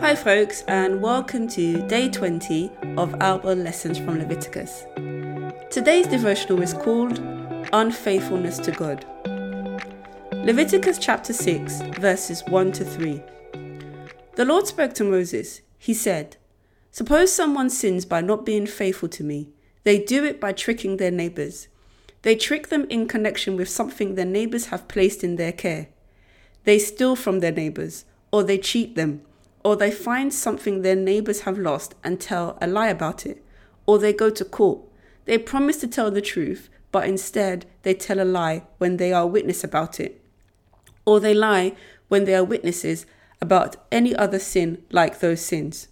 Hi, folks, and welcome to day 20 of our lessons from Leviticus. Today's devotional is called Unfaithfulness to God. Leviticus chapter 6, verses 1 to 3. The Lord spoke to Moses. He said, Suppose someone sins by not being faithful to me. They do it by tricking their neighbors. They trick them in connection with something their neighbors have placed in their care. They steal from their neighbors, or they cheat them or they find something their neighbors have lost and tell a lie about it, or they go to court. They promise to tell the truth, but instead they tell a lie when they are witness about it, or they lie when they are witnesses about any other sin like those sins.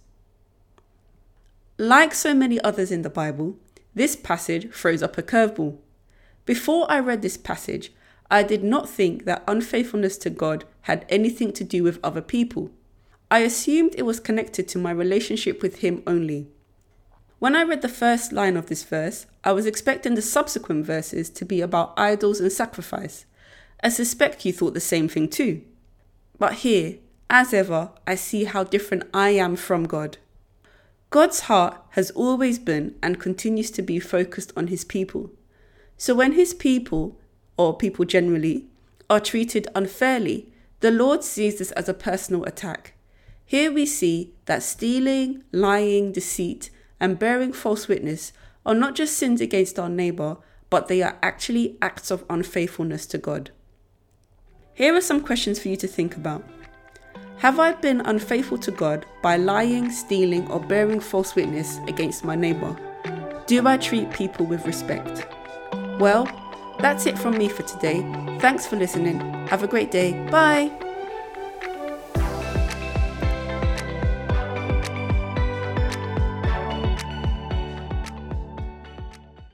Like so many others in the Bible, this passage throws up a curveball. Before I read this passage, I did not think that unfaithfulness to God had anything to do with other people. I assumed it was connected to my relationship with Him only. When I read the first line of this verse, I was expecting the subsequent verses to be about idols and sacrifice. I suspect you thought the same thing too. But here, as ever, I see how different I am from God. God's heart has always been and continues to be focused on His people. So when His people, or people generally, are treated unfairly, the Lord sees this as a personal attack. Here we see that stealing, lying, deceit, and bearing false witness are not just sins against our neighbor, but they are actually acts of unfaithfulness to God. Here are some questions for you to think about. Have I been unfaithful to God by lying, stealing, or bearing false witness against my neighbor? Do I treat people with respect? Well, that's it from me for today. Thanks for listening. Have a great day. Bye.